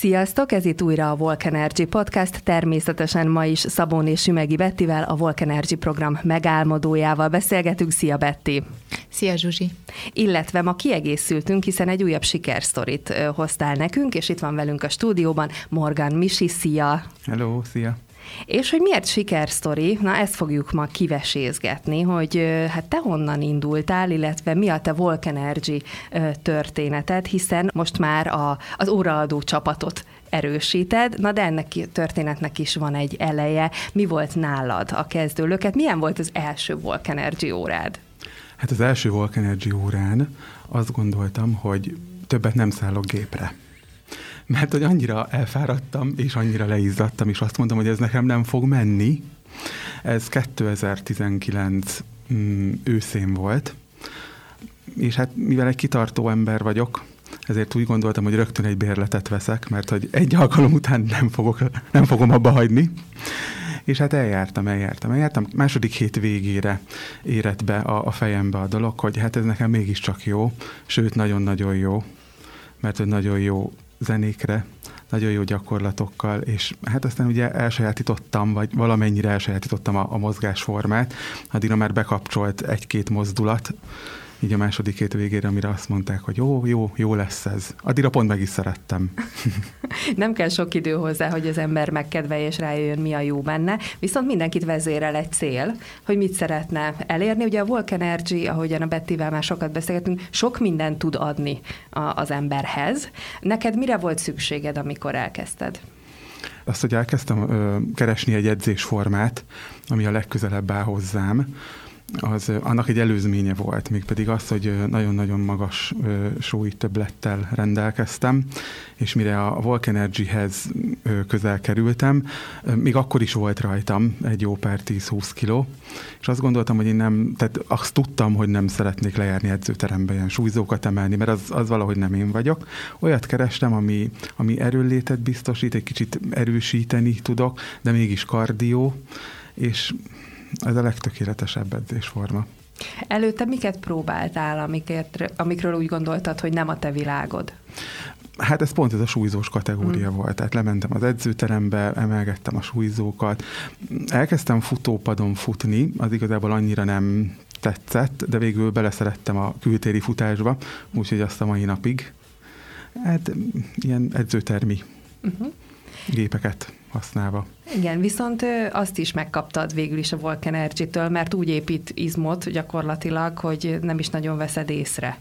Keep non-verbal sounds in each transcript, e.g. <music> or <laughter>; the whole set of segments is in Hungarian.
Sziasztok, ez itt újra a Energy Podcast, természetesen ma is Szabón és Sümegi Bettivel, a Energy program megálmodójával beszélgetünk. Szia Betti! Szia Zsuzsi! Illetve ma kiegészültünk, hiszen egy újabb sikersztorit hoztál nekünk, és itt van velünk a stúdióban Morgan Misi, szia! Hello, szia! És hogy miért sikersztori, na ezt fogjuk ma kivesézgetni, hogy hát te honnan indultál, illetve mi a te Volk Energy történeted, hiszen most már a, az óraadó csapatot erősíted, na de ennek történetnek is van egy eleje. Mi volt nálad a kezdőlöket? Milyen volt az első Volk Energy órád? Hát az első Volk Energy órán azt gondoltam, hogy többet nem szállok gépre mert hogy annyira elfáradtam, és annyira leizzadtam, és azt mondtam, hogy ez nekem nem fog menni. Ez 2019 mm, őszén volt, és hát mivel egy kitartó ember vagyok, ezért úgy gondoltam, hogy rögtön egy bérletet veszek, mert hogy egy alkalom után nem, fogok, nem fogom abba hagyni. És hát eljártam, eljártam, eljártam. Második hét végére érett be a, a fejembe a dolog, hogy hát ez nekem mégiscsak jó, sőt, nagyon-nagyon jó, mert hogy nagyon jó zenékre, nagyon jó gyakorlatokkal, és hát aztán ugye elsajátítottam, vagy valamennyire elsajátítottam a, a mozgásformát, addigra már bekapcsolt egy-két mozdulat, így a második két végére, amire azt mondták, hogy jó, jó, jó lesz ez. Addigra pont meg is szerettem. <laughs> Nem kell sok idő hozzá, hogy az ember megkedvelje és rájöjjön, mi a jó benne, viszont mindenkit vezérel egy cél, hogy mit szeretne elérni. Ugye a Volk Energy, ahogyan a Bettivel már sokat beszélgetünk, sok mindent tud adni az emberhez. Neked mire volt szükséged, amikor elkezdted? Azt, hogy elkezdtem ö, keresni egy edzésformát, ami a legközelebb áll hozzám, az annak egy előzménye volt, mégpedig az, hogy nagyon-nagyon magas súly többlettel rendelkeztem, és mire a Volk Energy-hez közel kerültem, még akkor is volt rajtam egy jó pár 10-20 kiló, és azt gondoltam, hogy én nem, tehát azt tudtam, hogy nem szeretnék lejárni edzőterembe ilyen súlyzókat emelni, mert az, az valahogy nem én vagyok. Olyat kerestem, ami, ami erőlétet biztosít, egy kicsit erősíteni tudok, de mégis kardió, és ez a legtökéletesebb edzésforma. Előtte miket próbáltál, amiket, amikről úgy gondoltad, hogy nem a te világod? Hát ez pont ez a súlyzós kategória mm. volt. Tehát lementem az edzőterembe, emelgettem a súlyzókat. Elkezdtem futópadon futni, az igazából annyira nem tetszett, de végül beleszerettem a kültéri futásba, úgyhogy azt a mai napig. Hát ilyen edzőtermi uh-huh. gépeket használva. Igen, viszont azt is megkaptad végül is a Volk Energy-től, mert úgy épít izmot gyakorlatilag, hogy nem is nagyon veszed észre.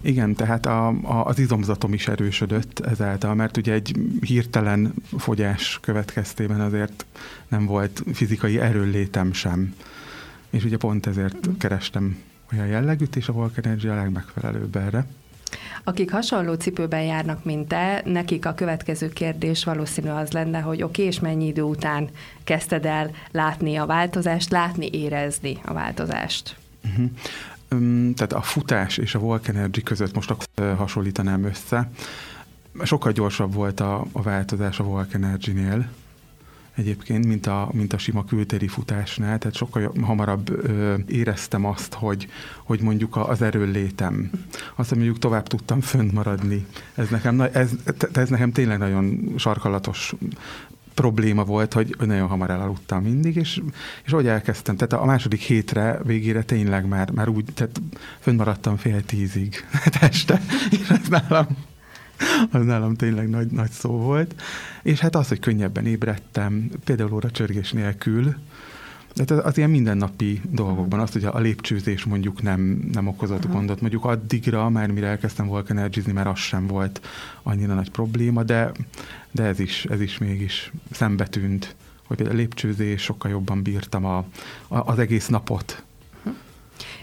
Igen, tehát a, a, az izomzatom is erősödött ezáltal, mert ugye egy hirtelen fogyás következtében azért nem volt fizikai erőlétem sem. És ugye pont ezért kerestem olyan jellegűt, és a Volk Energy a legmegfelelőbb erre. Akik hasonló cipőben járnak, mint te, nekik a következő kérdés valószínű az lenne, hogy oké, okay, és mennyi idő után kezdted el látni a változást, látni, érezni a változást? Uh-huh. Um, tehát a futás és a Volk Energy között most akkor hasonlítanám össze. Sokkal gyorsabb volt a, a változás a Volk Energy-nél, egyébként, mint a, mint a sima kültéri futásnál, tehát sokkal hamarabb ö, éreztem azt, hogy, hogy mondjuk az erőlétem, azt, hogy mondjuk tovább tudtam fönt maradni. Ez nekem, ez, ez nekem tényleg nagyon sarkalatos probléma volt, hogy nagyon hamar elaludtam mindig, és, és ahogy elkezdtem, tehát a második hétre végére tényleg már, már úgy, tehát fönnmaradtam fél tízig <laughs> este, és ez nálam az nálam tényleg nagy, nagy szó volt. És hát az, hogy könnyebben ébredtem, például óra csörgés nélkül, de az, az ilyen mindennapi dolgokban, azt, hogy a lépcsőzés mondjuk nem, nem okozott uh-huh. gondot, mondjuk addigra, már mire elkezdtem volna energizni, már az sem volt annyira nagy probléma, de, de ez, is, ez is mégis szembe tűnt, hogy a lépcsőzés sokkal jobban bírtam a, a, az egész napot.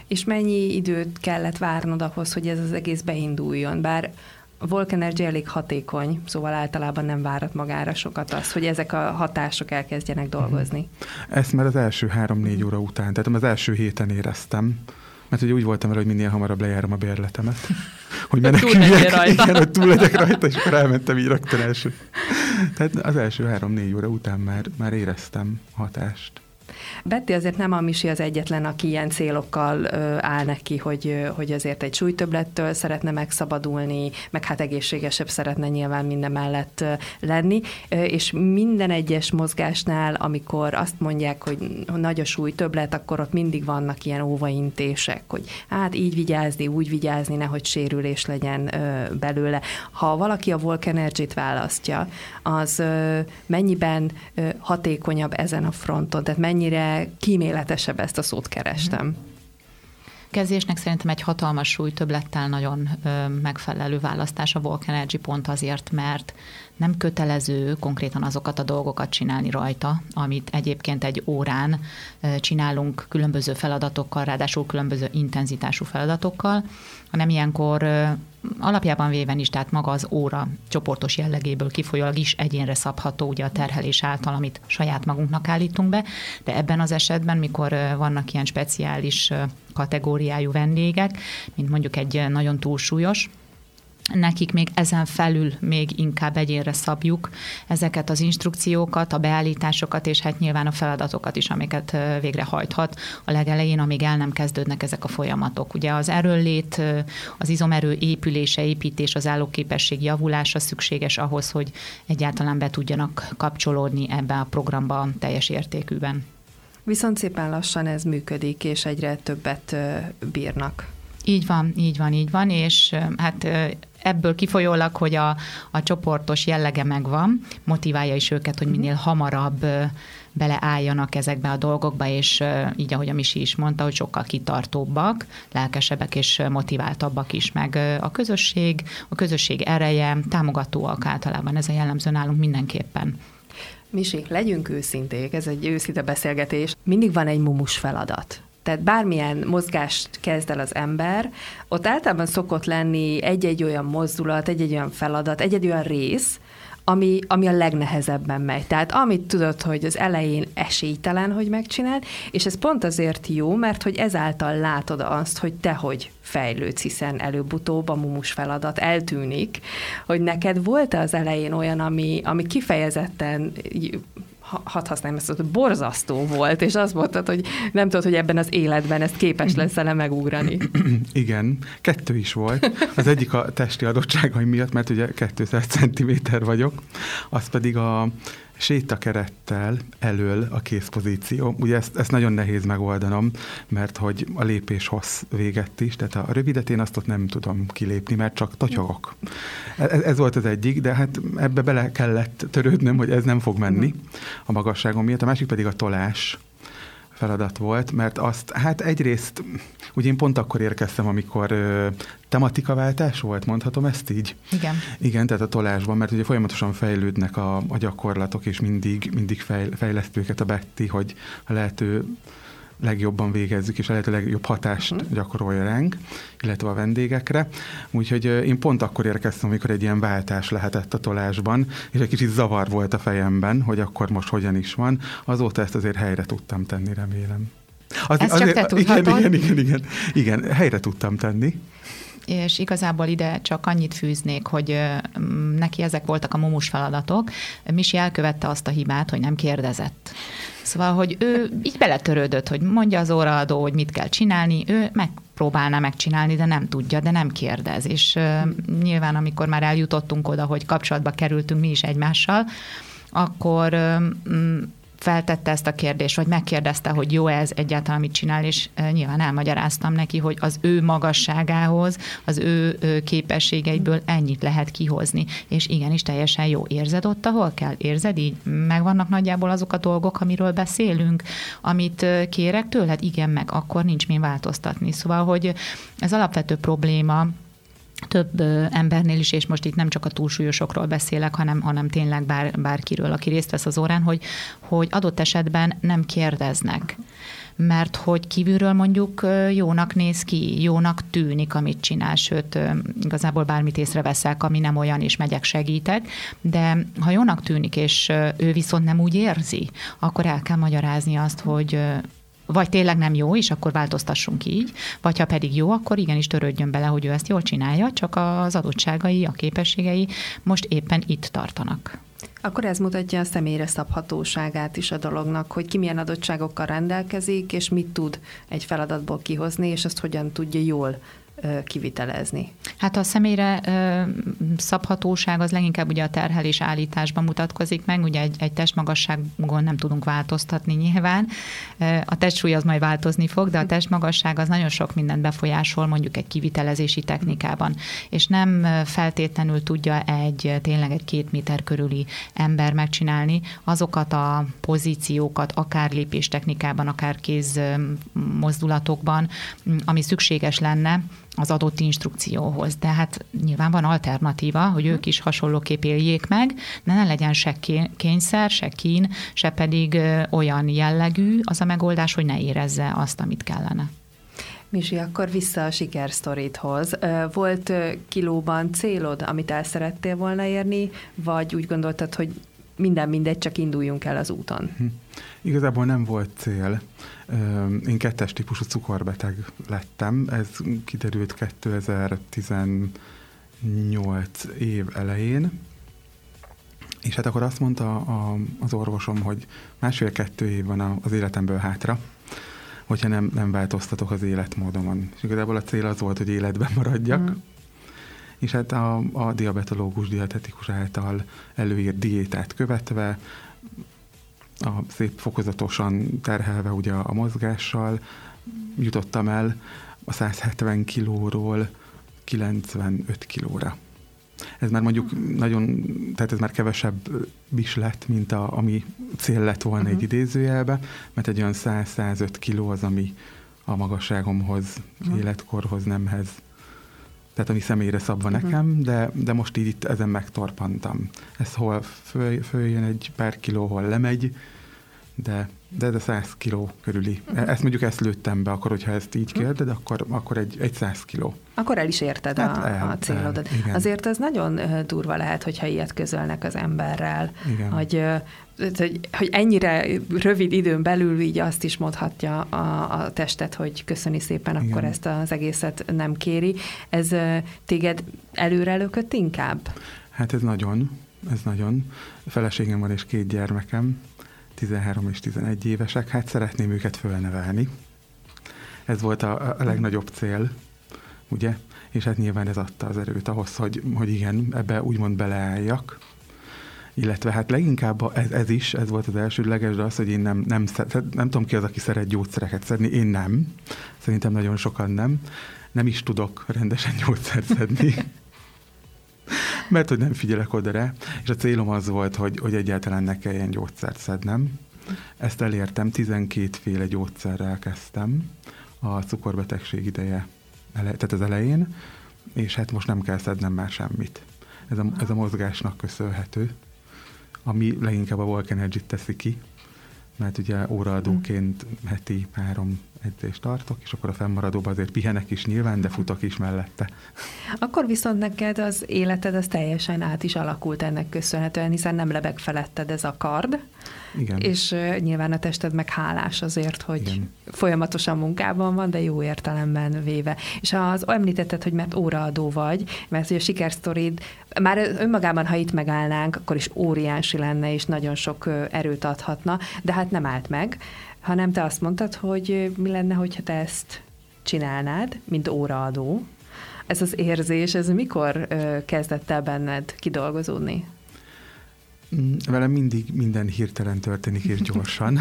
És mennyi időt kellett várnod ahhoz, hogy ez az egész beinduljon? Bár a Volk Energy elég hatékony, szóval általában nem várat magára sokat az, hogy ezek a hatások elkezdjenek dolgozni. Ezt már az első három-négy óra után, tehát az első héten éreztem, mert ugye úgy voltam vele, hogy minél hamarabb lejárom a bérletemet. <laughs> Hogy meneküljek, rajta. Igen, hogy túl legyek rajta, és akkor elmentem így rögtön első. Tehát az első három-négy óra után már, már éreztem hatást. Betty azért nem a Misi az egyetlen, aki ilyen célokkal áll neki, hogy, hogy azért egy súlytöblettől szeretne megszabadulni, meg hát egészségesebb szeretne nyilván minden mellett lenni, és minden egyes mozgásnál, amikor azt mondják, hogy nagy a súlytöblet, akkor ott mindig vannak ilyen óvaintések, hogy hát így vigyázni, úgy vigyázni, nehogy sérülés legyen belőle. Ha valaki a Volk Energy-t választja, az mennyiben hatékonyabb ezen a fronton, tehát mennyire kíméletesebb ezt a szót kerestem. Kezésnek szerintem egy hatalmas súly többlettel nagyon ö, megfelelő választás a Volk Energy pont azért, mert nem kötelező konkrétan azokat a dolgokat csinálni rajta, amit egyébként egy órán csinálunk különböző feladatokkal, ráadásul különböző intenzitású feladatokkal, hanem ilyenkor alapjában véven is, tehát maga az óra csoportos jellegéből kifolyólag is egyénre szabható ugye a terhelés által, amit saját magunknak állítunk be, de ebben az esetben, mikor vannak ilyen speciális kategóriájú vendégek, mint mondjuk egy nagyon túlsúlyos, nekik még ezen felül még inkább egyénre szabjuk ezeket az instrukciókat, a beállításokat, és hát nyilván a feladatokat is, amiket végrehajthat a legelején, amíg el nem kezdődnek ezek a folyamatok. Ugye az erőllét, az izomerő épülése, építés, az állóképesség javulása szükséges ahhoz, hogy egyáltalán be tudjanak kapcsolódni ebbe a programba teljes értékűben. Viszont szépen lassan ez működik, és egyre többet bírnak. Így van, így van, így van, és hát ebből kifolyólag, hogy a, a csoportos jellege megvan, motiválja is őket, hogy minél hamarabb beleálljanak ezekbe a dolgokba, és így, ahogy a Misi is mondta, hogy sokkal kitartóbbak, lelkesebbek és motiváltabbak is, meg a közösség, a közösség ereje, támogatóak általában, ez a jellemző nálunk mindenképpen. Misi, legyünk őszinték, ez egy őszinte beszélgetés. Mindig van egy mumus feladat. Tehát bármilyen mozgást kezd el az ember, ott általában szokott lenni egy-egy olyan mozdulat, egy-egy olyan feladat, egy-egy olyan rész, ami, ami a legnehezebben megy. Tehát amit tudod, hogy az elején esélytelen, hogy megcsináld, és ez pont azért jó, mert hogy ezáltal látod azt, hogy te hogy fejlődsz, hiszen előbb-utóbb a mumus feladat eltűnik, hogy neked volt-e az elején olyan, ami, ami kifejezetten hadd használjam ezt, borzasztó volt, és azt mondtad, hogy nem tudod, hogy ebben az életben ezt képes leszel-e megugrani. <clears throat> Igen, kettő is volt. Az egyik a testi adottságaim miatt, mert ugye 200 cm vagyok, az pedig a sétakerettel elől a kézpozíció. Ugye ezt, ezt nagyon nehéz megoldanom, mert hogy a lépés hossz véget is, tehát a rövidet én azt ott nem tudom kilépni, mert csak totyogok. Ez, ez volt az egyik, de hát ebbe bele kellett törődnöm, hogy ez nem fog menni a magasságom miatt. A másik pedig a tolás feladat volt, mert azt, hát egyrészt, ugye én pont akkor érkeztem, amikor ö, tematikaváltás volt, mondhatom ezt így? Igen. Igen, tehát a tolásban, mert ugye folyamatosan fejlődnek a, a gyakorlatok, és mindig, mindig fejl, fejlesztőket a Betty, hogy a lehető legjobban végezzük, és a lehető legjobb hatást uh-huh. gyakorolja ránk, illetve a vendégekre. Úgyhogy én pont akkor érkeztem, amikor egy ilyen váltás lehetett a tolásban, és egy kicsit zavar volt a fejemben, hogy akkor most hogyan is van. Azóta ezt azért helyre tudtam tenni, remélem. Az, ezt azért, csak te igen, igen, igen, igen, igen, helyre tudtam tenni és igazából ide csak annyit fűznék, hogy neki ezek voltak a mumus feladatok. Misi elkövette azt a hibát, hogy nem kérdezett. Szóval, hogy ő így beletörődött, hogy mondja az óraadó, hogy mit kell csinálni, ő megpróbálná megcsinálni, de nem tudja, de nem kérdez. És uh, nyilván, amikor már eljutottunk oda, hogy kapcsolatba kerültünk mi is egymással, akkor uh, feltette ezt a kérdést, vagy megkérdezte, hogy jó ez egyáltalán mit csinál, és nyilván elmagyaráztam neki, hogy az ő magasságához, az ő képességeiből ennyit lehet kihozni. És igenis teljesen jó. Érzed ott, ahol kell? Érzed így? Megvannak nagyjából azok a dolgok, amiről beszélünk, amit kérek tőled? Igen, meg akkor nincs mi változtatni. Szóval, hogy ez alapvető probléma, több embernél is, és most itt nem csak a túlsúlyosokról beszélek, hanem, hanem tényleg bár, bárkiről, aki részt vesz az órán, hogy, hogy adott esetben nem kérdeznek. Mert hogy kívülről mondjuk jónak néz ki, jónak tűnik, amit csinál, sőt, igazából bármit észreveszek, ami nem olyan, és megyek, segítek, de ha jónak tűnik, és ő viszont nem úgy érzi, akkor el kell magyarázni azt, hogy vagy tényleg nem jó, és akkor változtassunk így, vagy ha pedig jó, akkor igenis törődjön bele, hogy ő ezt jól csinálja, csak az adottságai, a képességei most éppen itt tartanak. Akkor ez mutatja a személyre szabhatóságát is a dolognak, hogy ki milyen adottságokkal rendelkezik, és mit tud egy feladatból kihozni, és azt hogyan tudja jól kivitelezni? Hát a személyre szabhatóság az leginkább ugye a terhelés állításban mutatkozik meg, ugye egy, egy testmagasságon nem tudunk változtatni nyilván. A testsúly az majd változni fog, de a testmagasság az nagyon sok mindent befolyásol mondjuk egy kivitelezési technikában, és nem feltétlenül tudja egy tényleg egy két méter körüli ember megcsinálni azokat a pozíciókat, akár lépéstechnikában, akár kéz mozdulatokban, ami szükséges lenne, az adott instrukcióhoz. De hát nyilván van alternatíva, hogy ők is hasonlóképp éljék meg, de ne legyen se kényszer, se kín, se pedig olyan jellegű az a megoldás, hogy ne érezze azt, amit kellene. Misi, akkor vissza a sikersztorithoz. Volt kilóban célod, amit el szerettél volna érni, vagy úgy gondoltad, hogy minden mindegy, csak induljunk el az úton? Hm. Igazából nem volt cél. Én kettes típusú cukorbeteg lettem. Ez kiderült 2018 év elején. És hát akkor azt mondta a, az orvosom, hogy másfél-kettő év van az életemből hátra, hogyha nem, nem változtatok az életmódomon. És igazából a cél az volt, hogy életben maradjak. Mm. És hát a, a diabetológus, dietetikus által előírt diétát követve a szép fokozatosan terhelve ugye a mozgással jutottam el a 170 kilóról 95 kilóra. Ez már mondjuk nagyon, tehát ez már kevesebb is lett, mint a, ami cél lett volna uh-huh. egy idézőjelbe, mert egy olyan 100-105 kiló az, ami a magasságomhoz, uh-huh. életkorhoz, nemhez, tehát ami személyre szabva uh-huh. nekem, de, de most így itt ezen megtorpantam. Ez hol föl, följön egy pár kiló, hol lemegy, de, de ez a 100 kiló körüli. Uh-huh. Ezt mondjuk ezt lőttem be, akkor hogyha ezt így kérded, akkor, akkor egy, egy 100 kiló. Akkor el is érted hát a, el, a célodat. El, Azért ez nagyon durva lehet, hogyha ilyet közölnek az emberrel, igen. hogy hogy, hogy ennyire rövid időn belül így azt is mondhatja a, a testet, hogy köszöni szépen, Igen. akkor ezt az egészet nem kéri. Ez téged előre lökött inkább? Hát ez nagyon, ez nagyon. Feleségem van és két gyermekem, 13 és 11 évesek, hát szeretném őket fölnevelni. Ez volt a, a legnagyobb cél, ugye? És hát nyilván ez adta az erőt ahhoz, hogy, hogy igen, ebbe úgymond beleálljak. Illetve hát leginkább ez, ez is, ez volt az elsődleges, de az, hogy én nem, nem, nem tudom ki az, aki szeret gyógyszereket szedni, én nem, szerintem nagyon sokan nem, nem is tudok rendesen <laughs> gyógyszert szedni, mert hogy nem figyelek oda rá, és a célom az volt, hogy, hogy egyáltalán ne kelljen gyógyszert szednem. Ezt elértem, 12 féle gyógyszerrel kezdtem a cukorbetegség ideje, tehát az elején, és hát most nem kell szednem már semmit. Ez a, ez a mozgásnak köszönhető ami leginkább a Volk Energy teszi ki, mert ugye óraadóként heti három edzést tartok, és akkor a fennmaradóban azért pihenek is nyilván, de futok is mellette. Akkor viszont neked az életed az teljesen át is alakult ennek köszönhetően, hiszen nem lebeg feletted ez a kard, Igen. és nyilván a tested meg hálás azért, hogy Igen. folyamatosan munkában van, de jó értelemben véve. És az említetted, hogy mert óraadó vagy, mert hogy a sikersztorid már önmagában, ha itt megállnánk, akkor is óriási lenne, és nagyon sok erőt adhatna, de hát nem állt meg hanem te azt mondtad, hogy mi lenne, hogyha te ezt csinálnád, mint óraadó. Ez az érzés, ez mikor kezdett el benned kidolgozódni? Mm, velem mindig minden hirtelen történik, és gyorsan.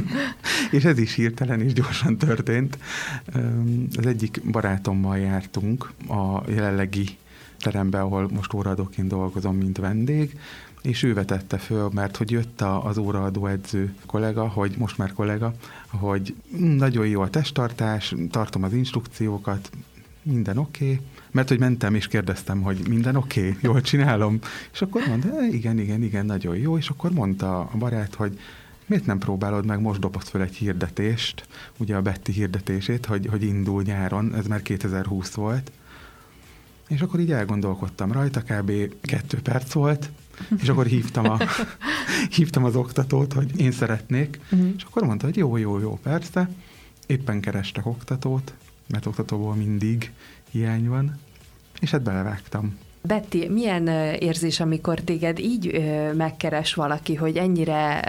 <laughs> és ez is hirtelen és gyorsan történt. Az egyik barátommal jártunk a jelenlegi terembe, ahol most óraadóként dolgozom, mint vendég, és ő vetette föl, mert hogy jött az óraadó edző kollega, hogy most már kollega, hogy nagyon jó a testtartás, tartom az instrukciókat, minden oké, okay. mert hogy mentem és kérdeztem, hogy minden oké, okay, jól csinálom, és akkor mondta, igen, igen, igen, nagyon jó, és akkor mondta a barát, hogy miért nem próbálod meg, most dobott fel egy hirdetést, ugye a Betty hirdetését, hogy, hogy indul nyáron, ez már 2020 volt, és akkor így elgondolkodtam rajta, kb. kettő perc volt, és akkor hívtam, a, <laughs> hívtam az oktatót, hogy én szeretnék, uh-huh. és akkor mondta, hogy jó, jó, jó, persze. Éppen kerestek oktatót, mert oktatóból mindig hiány van, és hát belevágtam. Betty, milyen érzés, amikor téged így megkeres valaki, hogy ennyire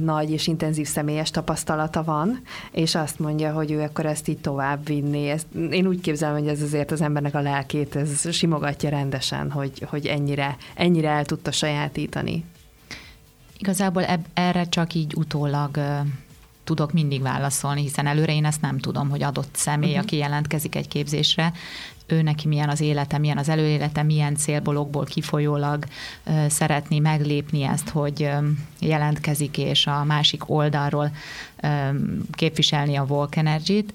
nagy és intenzív személyes tapasztalata van, és azt mondja, hogy ő akkor ezt így tovább vinni. Ezt, én úgy képzelem, hogy ez azért az embernek a lelkét, ez simogatja rendesen, hogy, hogy ennyire, ennyire el tudta sajátítani. Igazából eb- erre csak így utólag tudok mindig válaszolni, hiszen előre én ezt nem tudom, hogy adott személy, uh-huh. aki jelentkezik egy képzésre, ő neki milyen az élete, milyen az előélete, milyen célbolokból kifolyólag uh, szeretné meglépni ezt, hogy jelentkezik, és a másik oldalról képviselni a Volk Energy-t.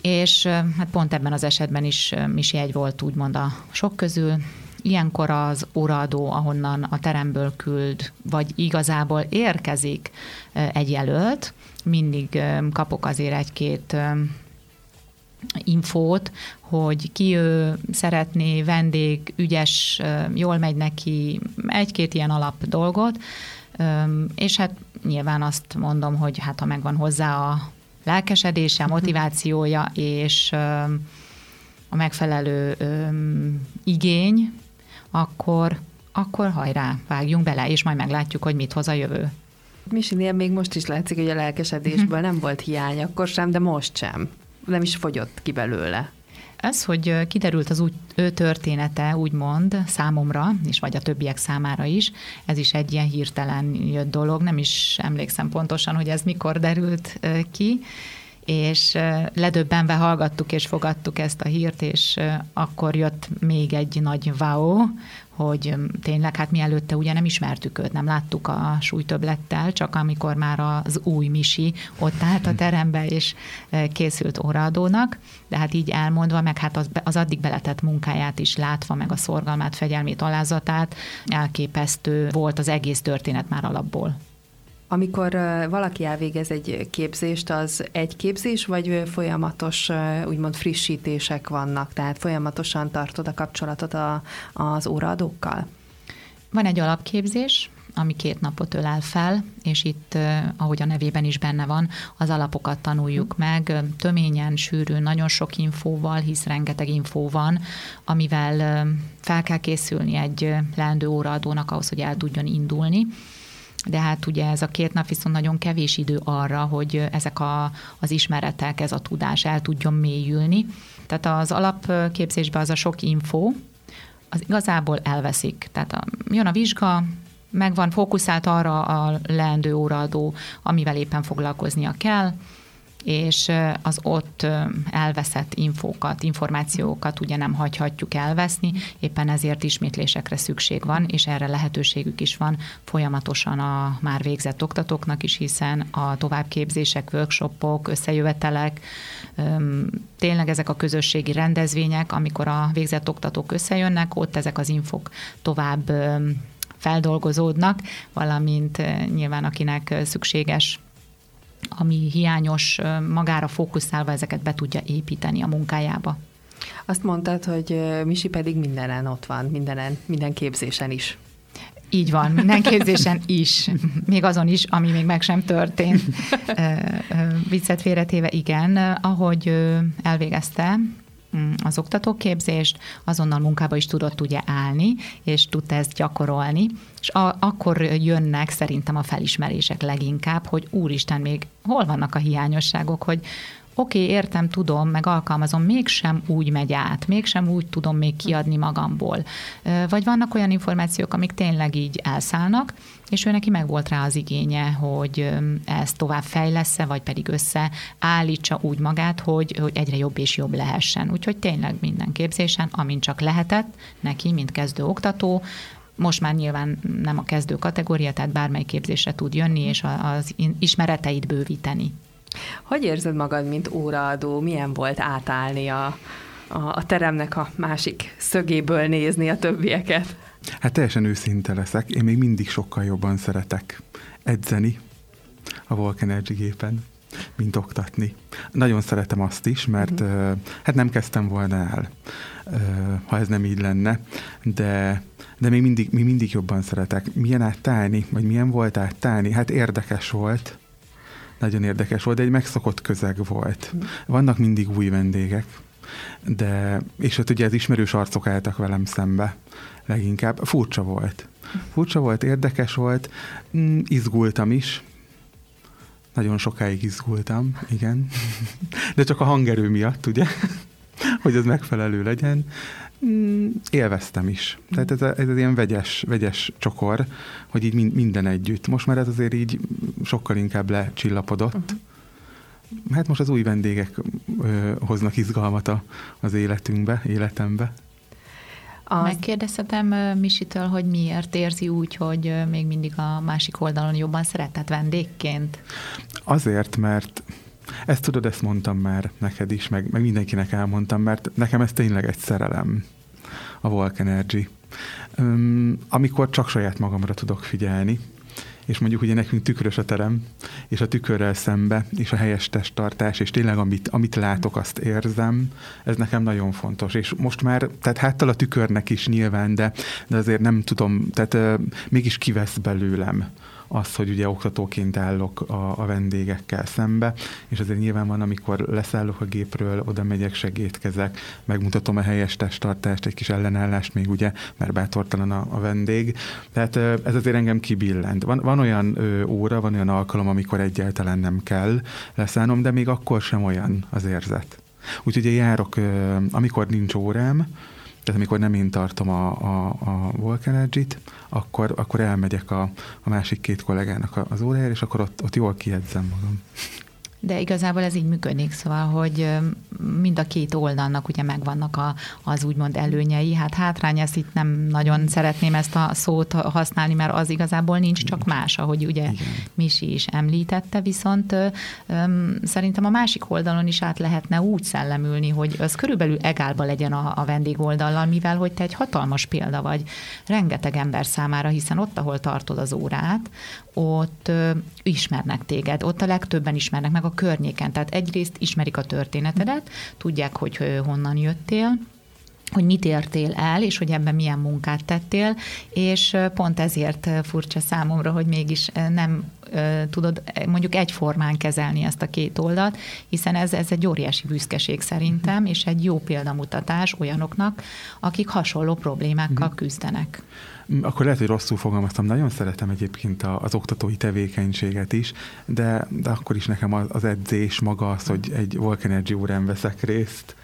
És hát pont ebben az esetben is Misi egy volt úgymond a sok közül, Ilyenkor az óraadó, ahonnan a teremből küld, vagy igazából érkezik egy jelölt, mindig kapok azért egy-két infót, hogy ki ő szeretné, vendég, ügyes, jól megy neki, egy-két ilyen alap dolgot, és hát nyilván azt mondom, hogy hát ha megvan hozzá a lelkesedése, a motivációja és a megfelelő igény, akkor, akkor hajrá, vágjunk bele, és majd meglátjuk, hogy mit hoz a jövő. Misinél még most is látszik, hogy a lelkesedésből nem volt hiány akkor sem, de most sem. Nem is fogyott ki belőle. Ez, hogy kiderült az úgy, ő története, úgymond számomra, és vagy a többiek számára is, ez is egy ilyen hirtelen jött dolog, nem is emlékszem pontosan, hogy ez mikor derült ki, és ledöbbenve hallgattuk és fogadtuk ezt a hírt, és akkor jött még egy nagy wow, hogy tényleg, hát mielőtte ugye nem ismertük őt, nem láttuk a súlytöblettel, csak amikor már az új Misi ott állt a terembe, és készült óraadónak, de hát így elmondva, meg hát az, az addig beletett munkáját is látva, meg a szorgalmát, fegyelmét, alázatát, elképesztő volt az egész történet már alapból. Amikor valaki elvégez egy képzést, az egy képzés, vagy folyamatos, úgymond frissítések vannak, tehát folyamatosan tartod a kapcsolatot a, az óraadókkal? Van egy alapképzés, ami két napot ölel fel, és itt, ahogy a nevében is benne van, az alapokat tanuljuk meg, töményen, sűrűn, nagyon sok infóval, hisz rengeteg infó van, amivel fel kell készülni egy leendő óraadónak ahhoz, hogy el tudjon indulni de hát ugye ez a két nap viszont nagyon kevés idő arra, hogy ezek a, az ismeretek, ez a tudás el tudjon mélyülni. Tehát az alapképzésben az a sok info, az igazából elveszik. Tehát a, jön a vizsga, megvan fókuszált arra a leendő óraadó, amivel éppen foglalkoznia kell, és az ott elveszett infókat, információkat ugye nem hagyhatjuk elveszni, éppen ezért ismétlésekre szükség van, és erre lehetőségük is van folyamatosan a már végzett oktatóknak is, hiszen a továbbképzések, workshopok, összejövetelek, tényleg ezek a közösségi rendezvények, amikor a végzett oktatók összejönnek, ott ezek az infok tovább feldolgozódnak, valamint nyilván akinek szükséges ami hiányos, magára fókuszálva ezeket be tudja építeni a munkájába. Azt mondtad, hogy Misi pedig mindenen ott van, mindenen, minden képzésen is. Így van, minden képzésen is. Még azon is, ami még meg sem történt. <laughs> Viccet félretéve, igen. Ahogy elvégezte az oktatóképzést, azonnal munkába is tudott ugye állni, és tudta ezt gyakorolni, és a, akkor jönnek szerintem a felismerések leginkább, hogy úristen, még hol vannak a hiányosságok, hogy oké, okay, értem, tudom, meg alkalmazom, mégsem úgy megy át, mégsem úgy tudom még kiadni magamból. Vagy vannak olyan információk, amik tényleg így elszállnak, és ő neki meg volt rá az igénye, hogy ezt tovább fejlesz vagy pedig összeállítsa úgy magát, hogy, hogy egyre jobb és jobb lehessen. Úgyhogy tényleg minden képzésen, amint csak lehetett, neki, mint kezdő oktató, most már nyilván nem a kezdő kategória, tehát bármely képzésre tud jönni, és az ismereteit bővíteni. Hogy érzed magad, mint óraadó? Milyen volt átállni a, a, a teremnek a másik szögéből nézni a többieket? Hát teljesen őszinte leszek. Én még mindig sokkal jobban szeretek edzeni a Volk Energy gépen, mint oktatni. Nagyon szeretem azt is, mert uh-huh. hát nem kezdtem volna el, ha ez nem így lenne, de, de még mindig, még mindig jobban szeretek. Milyen átállni, vagy milyen volt átállni? Hát érdekes volt, nagyon érdekes volt, de egy megszokott közeg volt. Vannak mindig új vendégek, de, és ott ugye az ismerős arcok álltak velem szembe leginkább. Furcsa volt. Furcsa volt, érdekes volt, mm, izgultam is, nagyon sokáig izgultam, igen. <laughs> De csak a hangerő miatt, ugye? <laughs> hogy ez megfelelő legyen. Mm, élveztem is. Tehát ez, a, ez az ilyen vegyes, vegyes csokor, hogy így minden együtt. Most már ez azért így sokkal inkább lecsillapodott. Uh-huh. Hát most az új vendégek ö, hoznak izgalmat a, az életünkbe, életembe. Az... Megkérdezhetem Misitől, hogy miért érzi úgy, hogy még mindig a másik oldalon jobban szeretett vendégként? Azért, mert ezt tudod, ezt mondtam már neked is, meg, meg mindenkinek elmondtam, mert nekem ez tényleg egy szerelem, a Volk Energy. Um, amikor csak saját magamra tudok figyelni, és mondjuk ugye nekünk tükrös a terem, és a tükörrel szembe, és a helyes testtartás, és tényleg amit, amit látok, azt érzem, ez nekem nagyon fontos. És most már, tehát háttal a tükörnek is nyilván, de, de azért nem tudom, tehát uh, mégis kivesz belőlem az, hogy ugye oktatóként állok a, a vendégekkel szembe, és azért nyilván van, amikor leszállok a gépről, oda megyek, segítkezek, megmutatom a helyes testtartást, egy kis ellenállást még ugye, mert bátortalan a, a vendég. Tehát ez azért engem kibillent. Van, van olyan ö, óra, van olyan alkalom, amikor egyáltalán nem kell leszállnom, de még akkor sem olyan az érzet. Úgyhogy járok, amikor nincs órám, tehát amikor nem én tartom a, a, a Volk Energy-t, akkor, akkor elmegyek a, a másik két kollégának az órájára, és akkor ott, ott jól kijegyzem magam. De igazából ez így működik, szóval, hogy mind a két oldalnak ugye megvannak a, az úgymond előnyei. Hát hátrány, ezt itt nem nagyon szeretném ezt a szót használni, mert az igazából nincs, csak más, ahogy ugye Igen. Misi is említette, viszont öm, szerintem a másik oldalon is át lehetne úgy szellemülni, hogy az körülbelül egálba legyen a, a vendég oldallal, mivel hogy te egy hatalmas példa vagy rengeteg ember számára, hiszen ott, ahol tartod az órát, ott ö, ismernek téged, ott a legtöbben ismernek meg a környéken. Tehát egyrészt ismerik a történetedet, tudják, hogy honnan jöttél, hogy mit értél el, és hogy ebben milyen munkát tettél, és pont ezért furcsa számomra, hogy mégis nem tudod mondjuk egyformán kezelni ezt a két oldalt, hiszen ez, ez egy óriási büszkeség szerintem, és egy jó példamutatás olyanoknak, akik hasonló problémákkal mhm. küzdenek. Akkor lehet, hogy rosszul fogalmaztam. Nagyon szeretem egyébként az oktatói tevékenységet is, de, de akkor is nekem az edzés maga az, hogy egy Volk Energy órán veszek részt,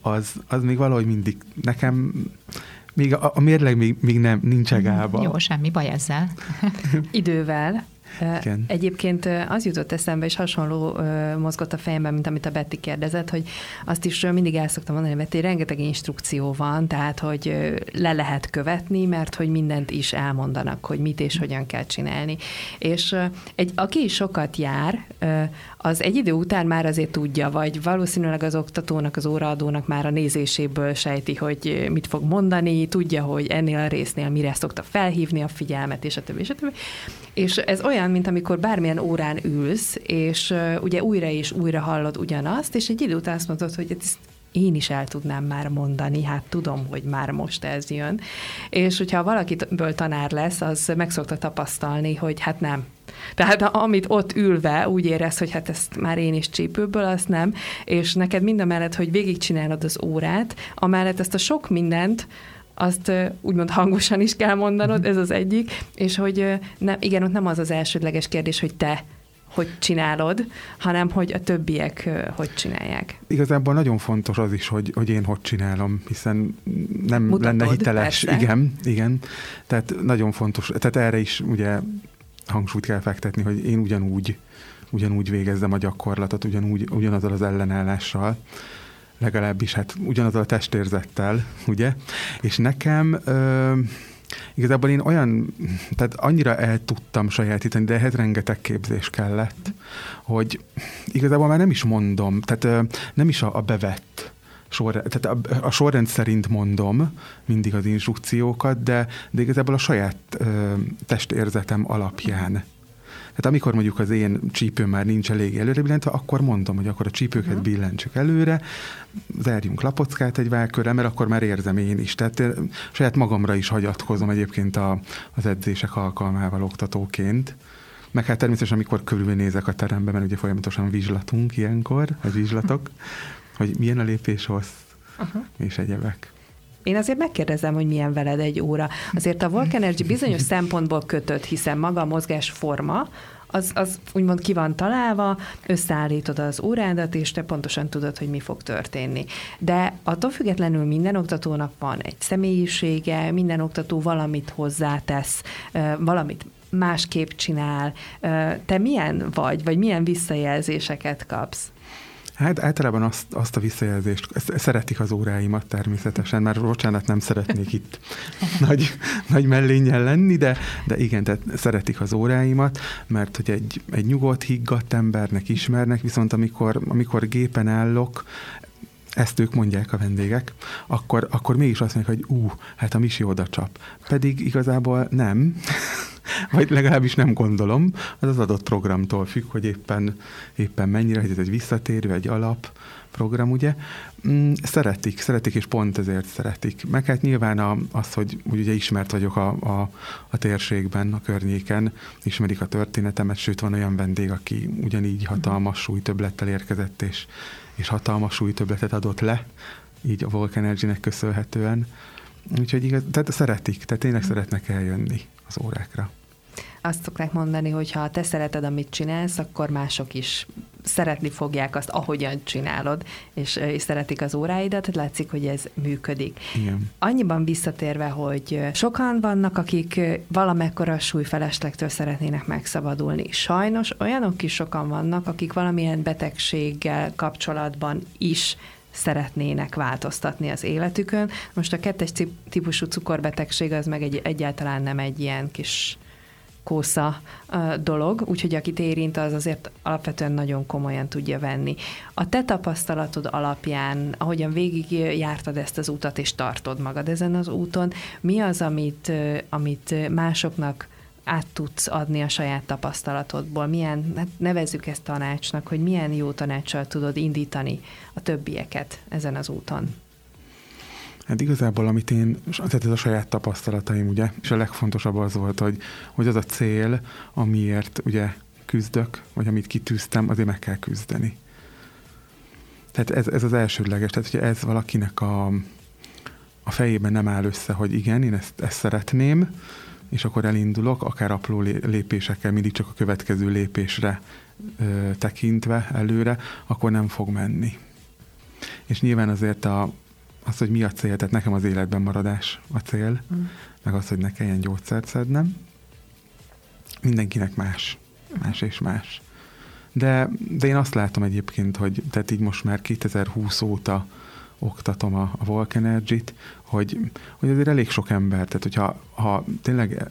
az, az még valahogy mindig nekem még a, a mérleg még, még nem, nincs egába. Jó, semmi baj ezzel. <laughs> Idővel igen. Egyébként az jutott eszembe, és hasonló mozgott a fejemben, mint amit a Betty kérdezett, hogy azt is mindig el szoktam mondani, Betty, rengeteg instrukció van, tehát, hogy le lehet követni, mert hogy mindent is elmondanak, hogy mit és hogyan kell csinálni. És egy, aki is sokat jár, az egy idő után már azért tudja, vagy valószínűleg az oktatónak, az óraadónak már a nézéséből sejti, hogy mit fog mondani, tudja, hogy ennél a résznél mire szokta felhívni a figyelmet, és a többi, és a többi. És ez olyan, mint amikor bármilyen órán ülsz, és uh, ugye újra és újra hallod ugyanazt, és egy idő után azt mondod, hogy hát ezt én is el tudnám már mondani, hát tudom, hogy már most ez jön. És hogyha valakitől tanár lesz, az meg szokta tapasztalni, hogy hát nem, tehát amit ott ülve úgy érez, hogy hát ezt már én is csípőből, azt nem, és neked mind a mellett, hogy végigcsinálod az órát, amellett ezt a sok mindent, azt úgymond hangosan is kell mondanod, mhm. ez az egyik, és hogy nem, igen, ott nem az az elsődleges kérdés, hogy te hogy csinálod, hanem hogy a többiek hogy csinálják. Igazából nagyon fontos az is, hogy, hogy én hogy csinálom, hiszen nem Mutatod, lenne hiteles. Persze. Igen, igen. Tehát nagyon fontos. Tehát erre is ugye hangsúlyt kell fektetni, hogy én ugyanúgy, ugyanúgy végezzem a gyakorlatot, ugyanúgy, ugyanazzal az ellenállással, legalábbis hát ugyanazzal a testérzettel, ugye? És nekem ö, igazából én olyan, tehát annyira el tudtam sajátítani, de ehhez rengeteg képzés kellett, hogy igazából már nem is mondom, tehát nem is a, a bevett sorrend, tehát a, a sorrend szerint mondom mindig az instrukciókat, de, de igazából a saját ö, testérzetem alapján. Tehát amikor mondjuk az én csípőm már nincs elég előre billentve, akkor mondom, hogy akkor a csípőket uh-huh. billentsük előre, zárjunk lapockát egy válkörre, mert akkor már érzem én is. Tehát saját magamra is hagyatkozom egyébként a, az edzések alkalmával oktatóként. Meg hát természetesen, amikor körülnézek a teremben, mert ugye folyamatosan vizslatunk ilyenkor, a vizslatok, hogy milyen a lépés hossz, uh-huh. és egyebek. Én azért megkérdezem, hogy milyen veled egy óra. Azért a Volk Energy bizonyos szempontból kötött, hiszen maga a mozgás forma, az, az úgymond ki van találva, összeállítod az órádat, és te pontosan tudod, hogy mi fog történni. De attól függetlenül minden oktatónak van egy személyisége, minden oktató valamit hozzátesz, valamit másképp csinál. Te milyen vagy, vagy milyen visszajelzéseket kapsz? Hát általában azt, azt a visszajelzést, szeretik az óráimat természetesen, mert bocsánat, nem szeretnék itt <laughs> nagy, nagy mellényel lenni, de, de igen, tehát szeretik az óráimat, mert hogy egy, egy nyugodt, higgadt embernek ismernek, viszont amikor, amikor gépen állok, ezt ők mondják a vendégek, akkor, akkor mégis azt mondják, hogy ú, hát a misi oda csap. Pedig igazából nem, <laughs> vagy legalábbis nem gondolom, az az adott programtól függ, hogy éppen, éppen mennyire, hogy ez egy visszatérő, egy alap program, ugye. Mm, szeretik, szeretik, és pont ezért szeretik. Meg hát nyilván a, az, hogy ugye ismert vagyok a, a, a térségben, a környéken, ismerik a történetemet, sőt van olyan vendég, aki ugyanígy hatalmas súlytöblettel érkezett, és, és hatalmas súlytöbletet adott le, így a Volk Energy-nek köszönhetően. Úgyhogy igaz, tehát szeretik, tehát tényleg szeretnek eljönni az órákra. Azt szokták mondani, hogy ha te szereted, amit csinálsz, akkor mások is szeretni fogják azt, ahogyan csinálod, és, és szeretik az óráidat, látszik, hogy ez működik. Igen. Annyiban visszatérve, hogy sokan vannak, akik valamekkora súlyfeleslektől szeretnének megszabadulni. Sajnos olyanok is sokan vannak, akik valamilyen betegséggel kapcsolatban is szeretnének változtatni az életükön. Most a kettes típusú cukorbetegség az meg egy, egyáltalán nem egy ilyen kis kósza dolog, úgyhogy akit érint, az azért alapvetően nagyon komolyan tudja venni. A te tapasztalatod alapján, ahogyan végig jártad ezt az utat, és tartod magad ezen az úton, mi az, amit, amit másoknak át tudsz adni a saját tapasztalatodból? Milyen, hát nevezzük ezt tanácsnak, hogy milyen jó tanácssal tudod indítani a többieket ezen az úton? Hát igazából, amit én, tehát ez a saját tapasztalataim, ugye, és a legfontosabb az volt, hogy, hogy az a cél, amiért ugye küzdök, vagy amit kitűztem, azért meg kell küzdeni. Tehát ez, ez az elsődleges, tehát hogy ez valakinek a, a fejében nem áll össze, hogy igen, én ezt, ezt szeretném, és akkor elindulok, akár apró lépésekkel, mindig csak a következő lépésre ö, tekintve előre, akkor nem fog menni. És nyilván azért a, az, hogy mi a cél, tehát nekem az életben maradás a cél, mm. meg az, hogy ne kelljen gyógyszert szednem. Mindenkinek más, más és más. De, de én azt látom egyébként, hogy tehát így most már 2020 óta oktatom a, a Volk Energy-t, hogy, hogy azért elég sok ember, tehát hogyha ha tényleg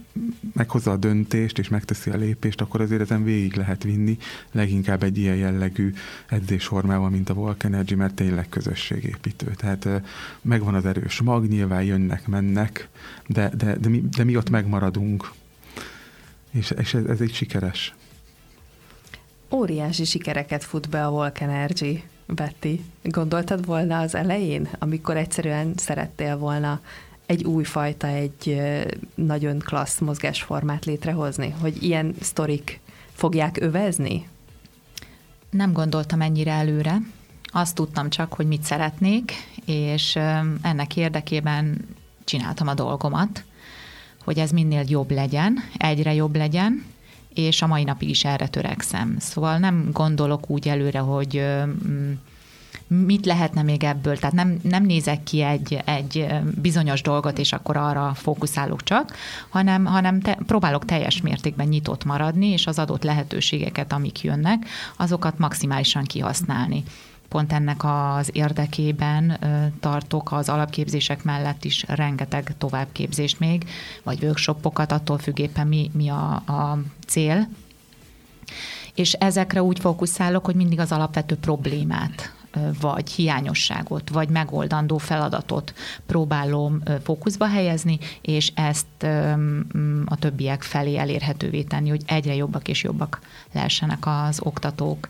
meghozza a döntést és megteszi a lépést, akkor azért ezen végig lehet vinni, leginkább egy ilyen jellegű edzésformával, mint a Volk Energy, mert tényleg közösségépítő. Tehát megvan az erős mag, nyilván jönnek, mennek, de, de, de, mi, de mi ott megmaradunk, és, és ez, ez egy sikeres. Óriási sikereket fut be a Volk Energy Betty, gondoltad volna az elején, amikor egyszerűen szerettél volna egy újfajta, egy nagyon klassz mozgásformát létrehozni, hogy ilyen sztorik fogják övezni? Nem gondoltam ennyire előre. Azt tudtam csak, hogy mit szeretnék, és ennek érdekében csináltam a dolgomat, hogy ez minél jobb legyen, egyre jobb legyen, és a mai napig is erre törekszem. Szóval nem gondolok úgy előre, hogy mit lehetne még ebből, tehát nem, nem nézek ki egy, egy bizonyos dolgot, és akkor arra fókuszálok csak, hanem, hanem te, próbálok teljes mértékben nyitott maradni, és az adott lehetőségeket, amik jönnek, azokat maximálisan kihasználni pont ennek az érdekében tartok az alapképzések mellett is rengeteg továbbképzést még, vagy workshopokat, attól függ mi, mi a, a cél. És ezekre úgy fókuszálok, hogy mindig az alapvető problémát vagy hiányosságot, vagy megoldandó feladatot próbálom fókuszba helyezni, és ezt a többiek felé elérhetővé tenni, hogy egyre jobbak és jobbak lehessenek az oktatók.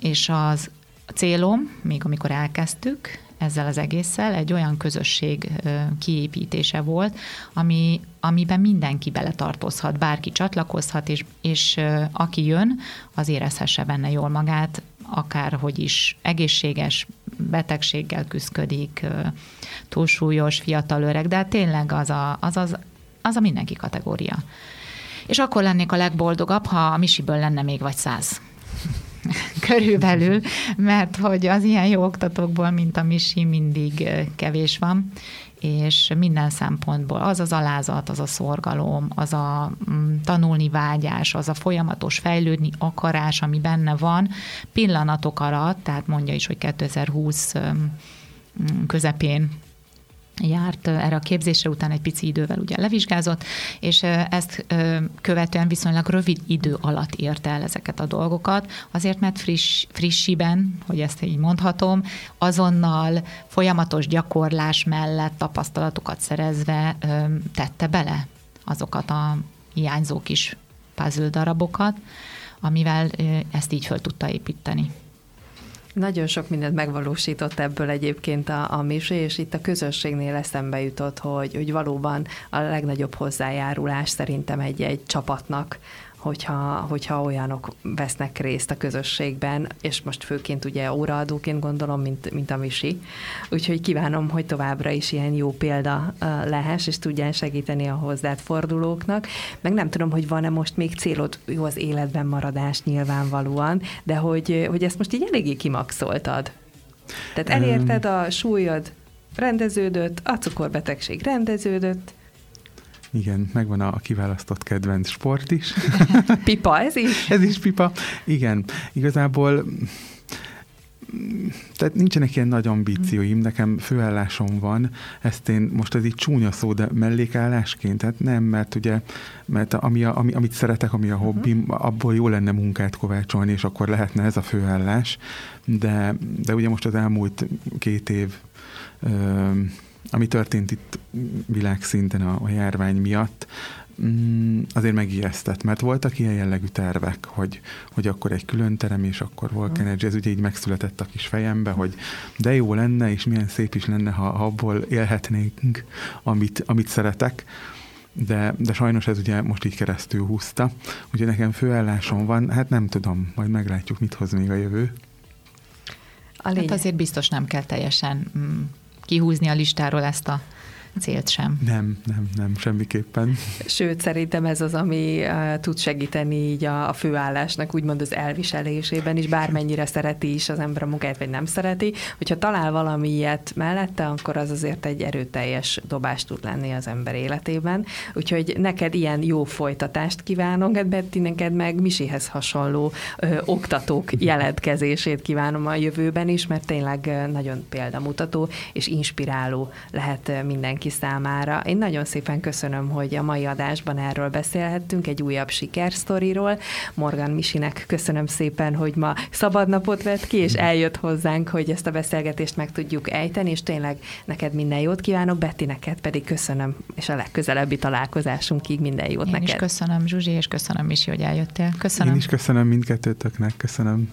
És az célom, még amikor elkezdtük, ezzel az egésszel egy olyan közösség kiépítése volt, ami, amiben mindenki beletartozhat, bárki csatlakozhat, és, és aki jön, az érezhesse benne jól magát, akárhogy is egészséges betegséggel küzdik, túlsúlyos, fiatal öreg, de hát tényleg az a, az, az, az a mindenki kategória. És akkor lennék a legboldogabb, ha a misiből lenne még vagy száz. <laughs> Körülbelül, mert hogy az ilyen jó oktatókból, mint a misi, mindig kevés van, és minden szempontból. Az az alázat, az a szorgalom, az a mm, tanulni vágyás, az a folyamatos fejlődni akarás, ami benne van, pillanatok alatt, tehát mondja is, hogy 2020 közepén járt erre a képzésre, után egy pici idővel ugye levizsgázott, és ezt követően viszonylag rövid idő alatt érte el ezeket a dolgokat, azért mert friss, frissiben, hogy ezt így mondhatom, azonnal folyamatos gyakorlás mellett tapasztalatokat szerezve tette bele azokat a hiányzó kis puzzle darabokat, amivel ezt így föl tudta építeni. Nagyon sok mindent megvalósított ebből egyébként a, a Misi, és itt a közösségnél eszembe jutott, hogy, hogy valóban a legnagyobb hozzájárulás szerintem egy-egy csapatnak hogyha, hogyha olyanok vesznek részt a közösségben, és most főként ugye óraadóként gondolom, mint, mint a Misi. Úgyhogy kívánom, hogy továbbra is ilyen jó példa lehess, és tudjál segíteni a hozzád fordulóknak. Meg nem tudom, hogy van-e most még célod, jó az életben maradás nyilvánvalóan, de hogy, hogy ezt most így eléggé kimaxoltad. Tehát elérted a súlyod, rendeződött, a cukorbetegség rendeződött, igen, megvan a, kiválasztott kedvenc sport is. <laughs> pipa, ez is? <laughs> ez is pipa. Igen, igazából tehát nincsenek ilyen nagy ambícióim, nekem főállásom van, ezt én most ez így csúnya szó, de mellékállásként, tehát nem, mert ugye, mert ami, a, ami amit szeretek, ami a mhm. hobbim, abból jó lenne munkát kovácsolni, és akkor lehetne ez a főállás, de, de ugye most az elmúlt két év ö, ami történt itt világszinten a, a járvány miatt, mm, azért megijesztett, mert voltak ilyen jellegű tervek, hogy, hogy akkor egy külön terem, és akkor Volk Energy, ez ugye így megszületett a kis fejembe, hogy de jó lenne, és milyen szép is lenne, ha, ha abból élhetnénk, amit, amit szeretek, de, de sajnos ez ugye most így keresztül húzta. Ugye nekem főállásom van, hát nem tudom, majd meglátjuk, mit hoz még a jövő. A hát azért biztos nem kell teljesen mm, kihúzni a listáról ezt a célt sem. Nem, nem, nem, semmiképpen. Sőt, szerintem ez az, ami uh, tud segíteni így a, a főállásnak, úgymond az elviselésében is, bármennyire szereti is az ember a munkáját, vagy nem szereti. Hogyha talál valami ilyet mellette, akkor az azért egy erőteljes dobás tud lenni az ember életében. Úgyhogy neked ilyen jó folytatást kívánok, Betty, neked meg Miséhez hasonló ö, oktatók <laughs> jelentkezését kívánom a jövőben is, mert tényleg nagyon példamutató és inspiráló lehet mindenki mindenki számára. Én nagyon szépen köszönöm, hogy a mai adásban erről beszélhettünk, egy újabb sikersztoriról. Morgan Misinek köszönöm szépen, hogy ma szabad napot vett ki, és eljött hozzánk, hogy ezt a beszélgetést meg tudjuk ejteni, és tényleg neked minden jót kívánok, Betty, neked pedig köszönöm, és a legközelebbi találkozásunkig minden jót Én neked. is köszönöm, Zsuzsi, és köszönöm Misi, hogy eljöttél. Köszönöm. Én is köszönöm mindkettőtöknek, köszönöm.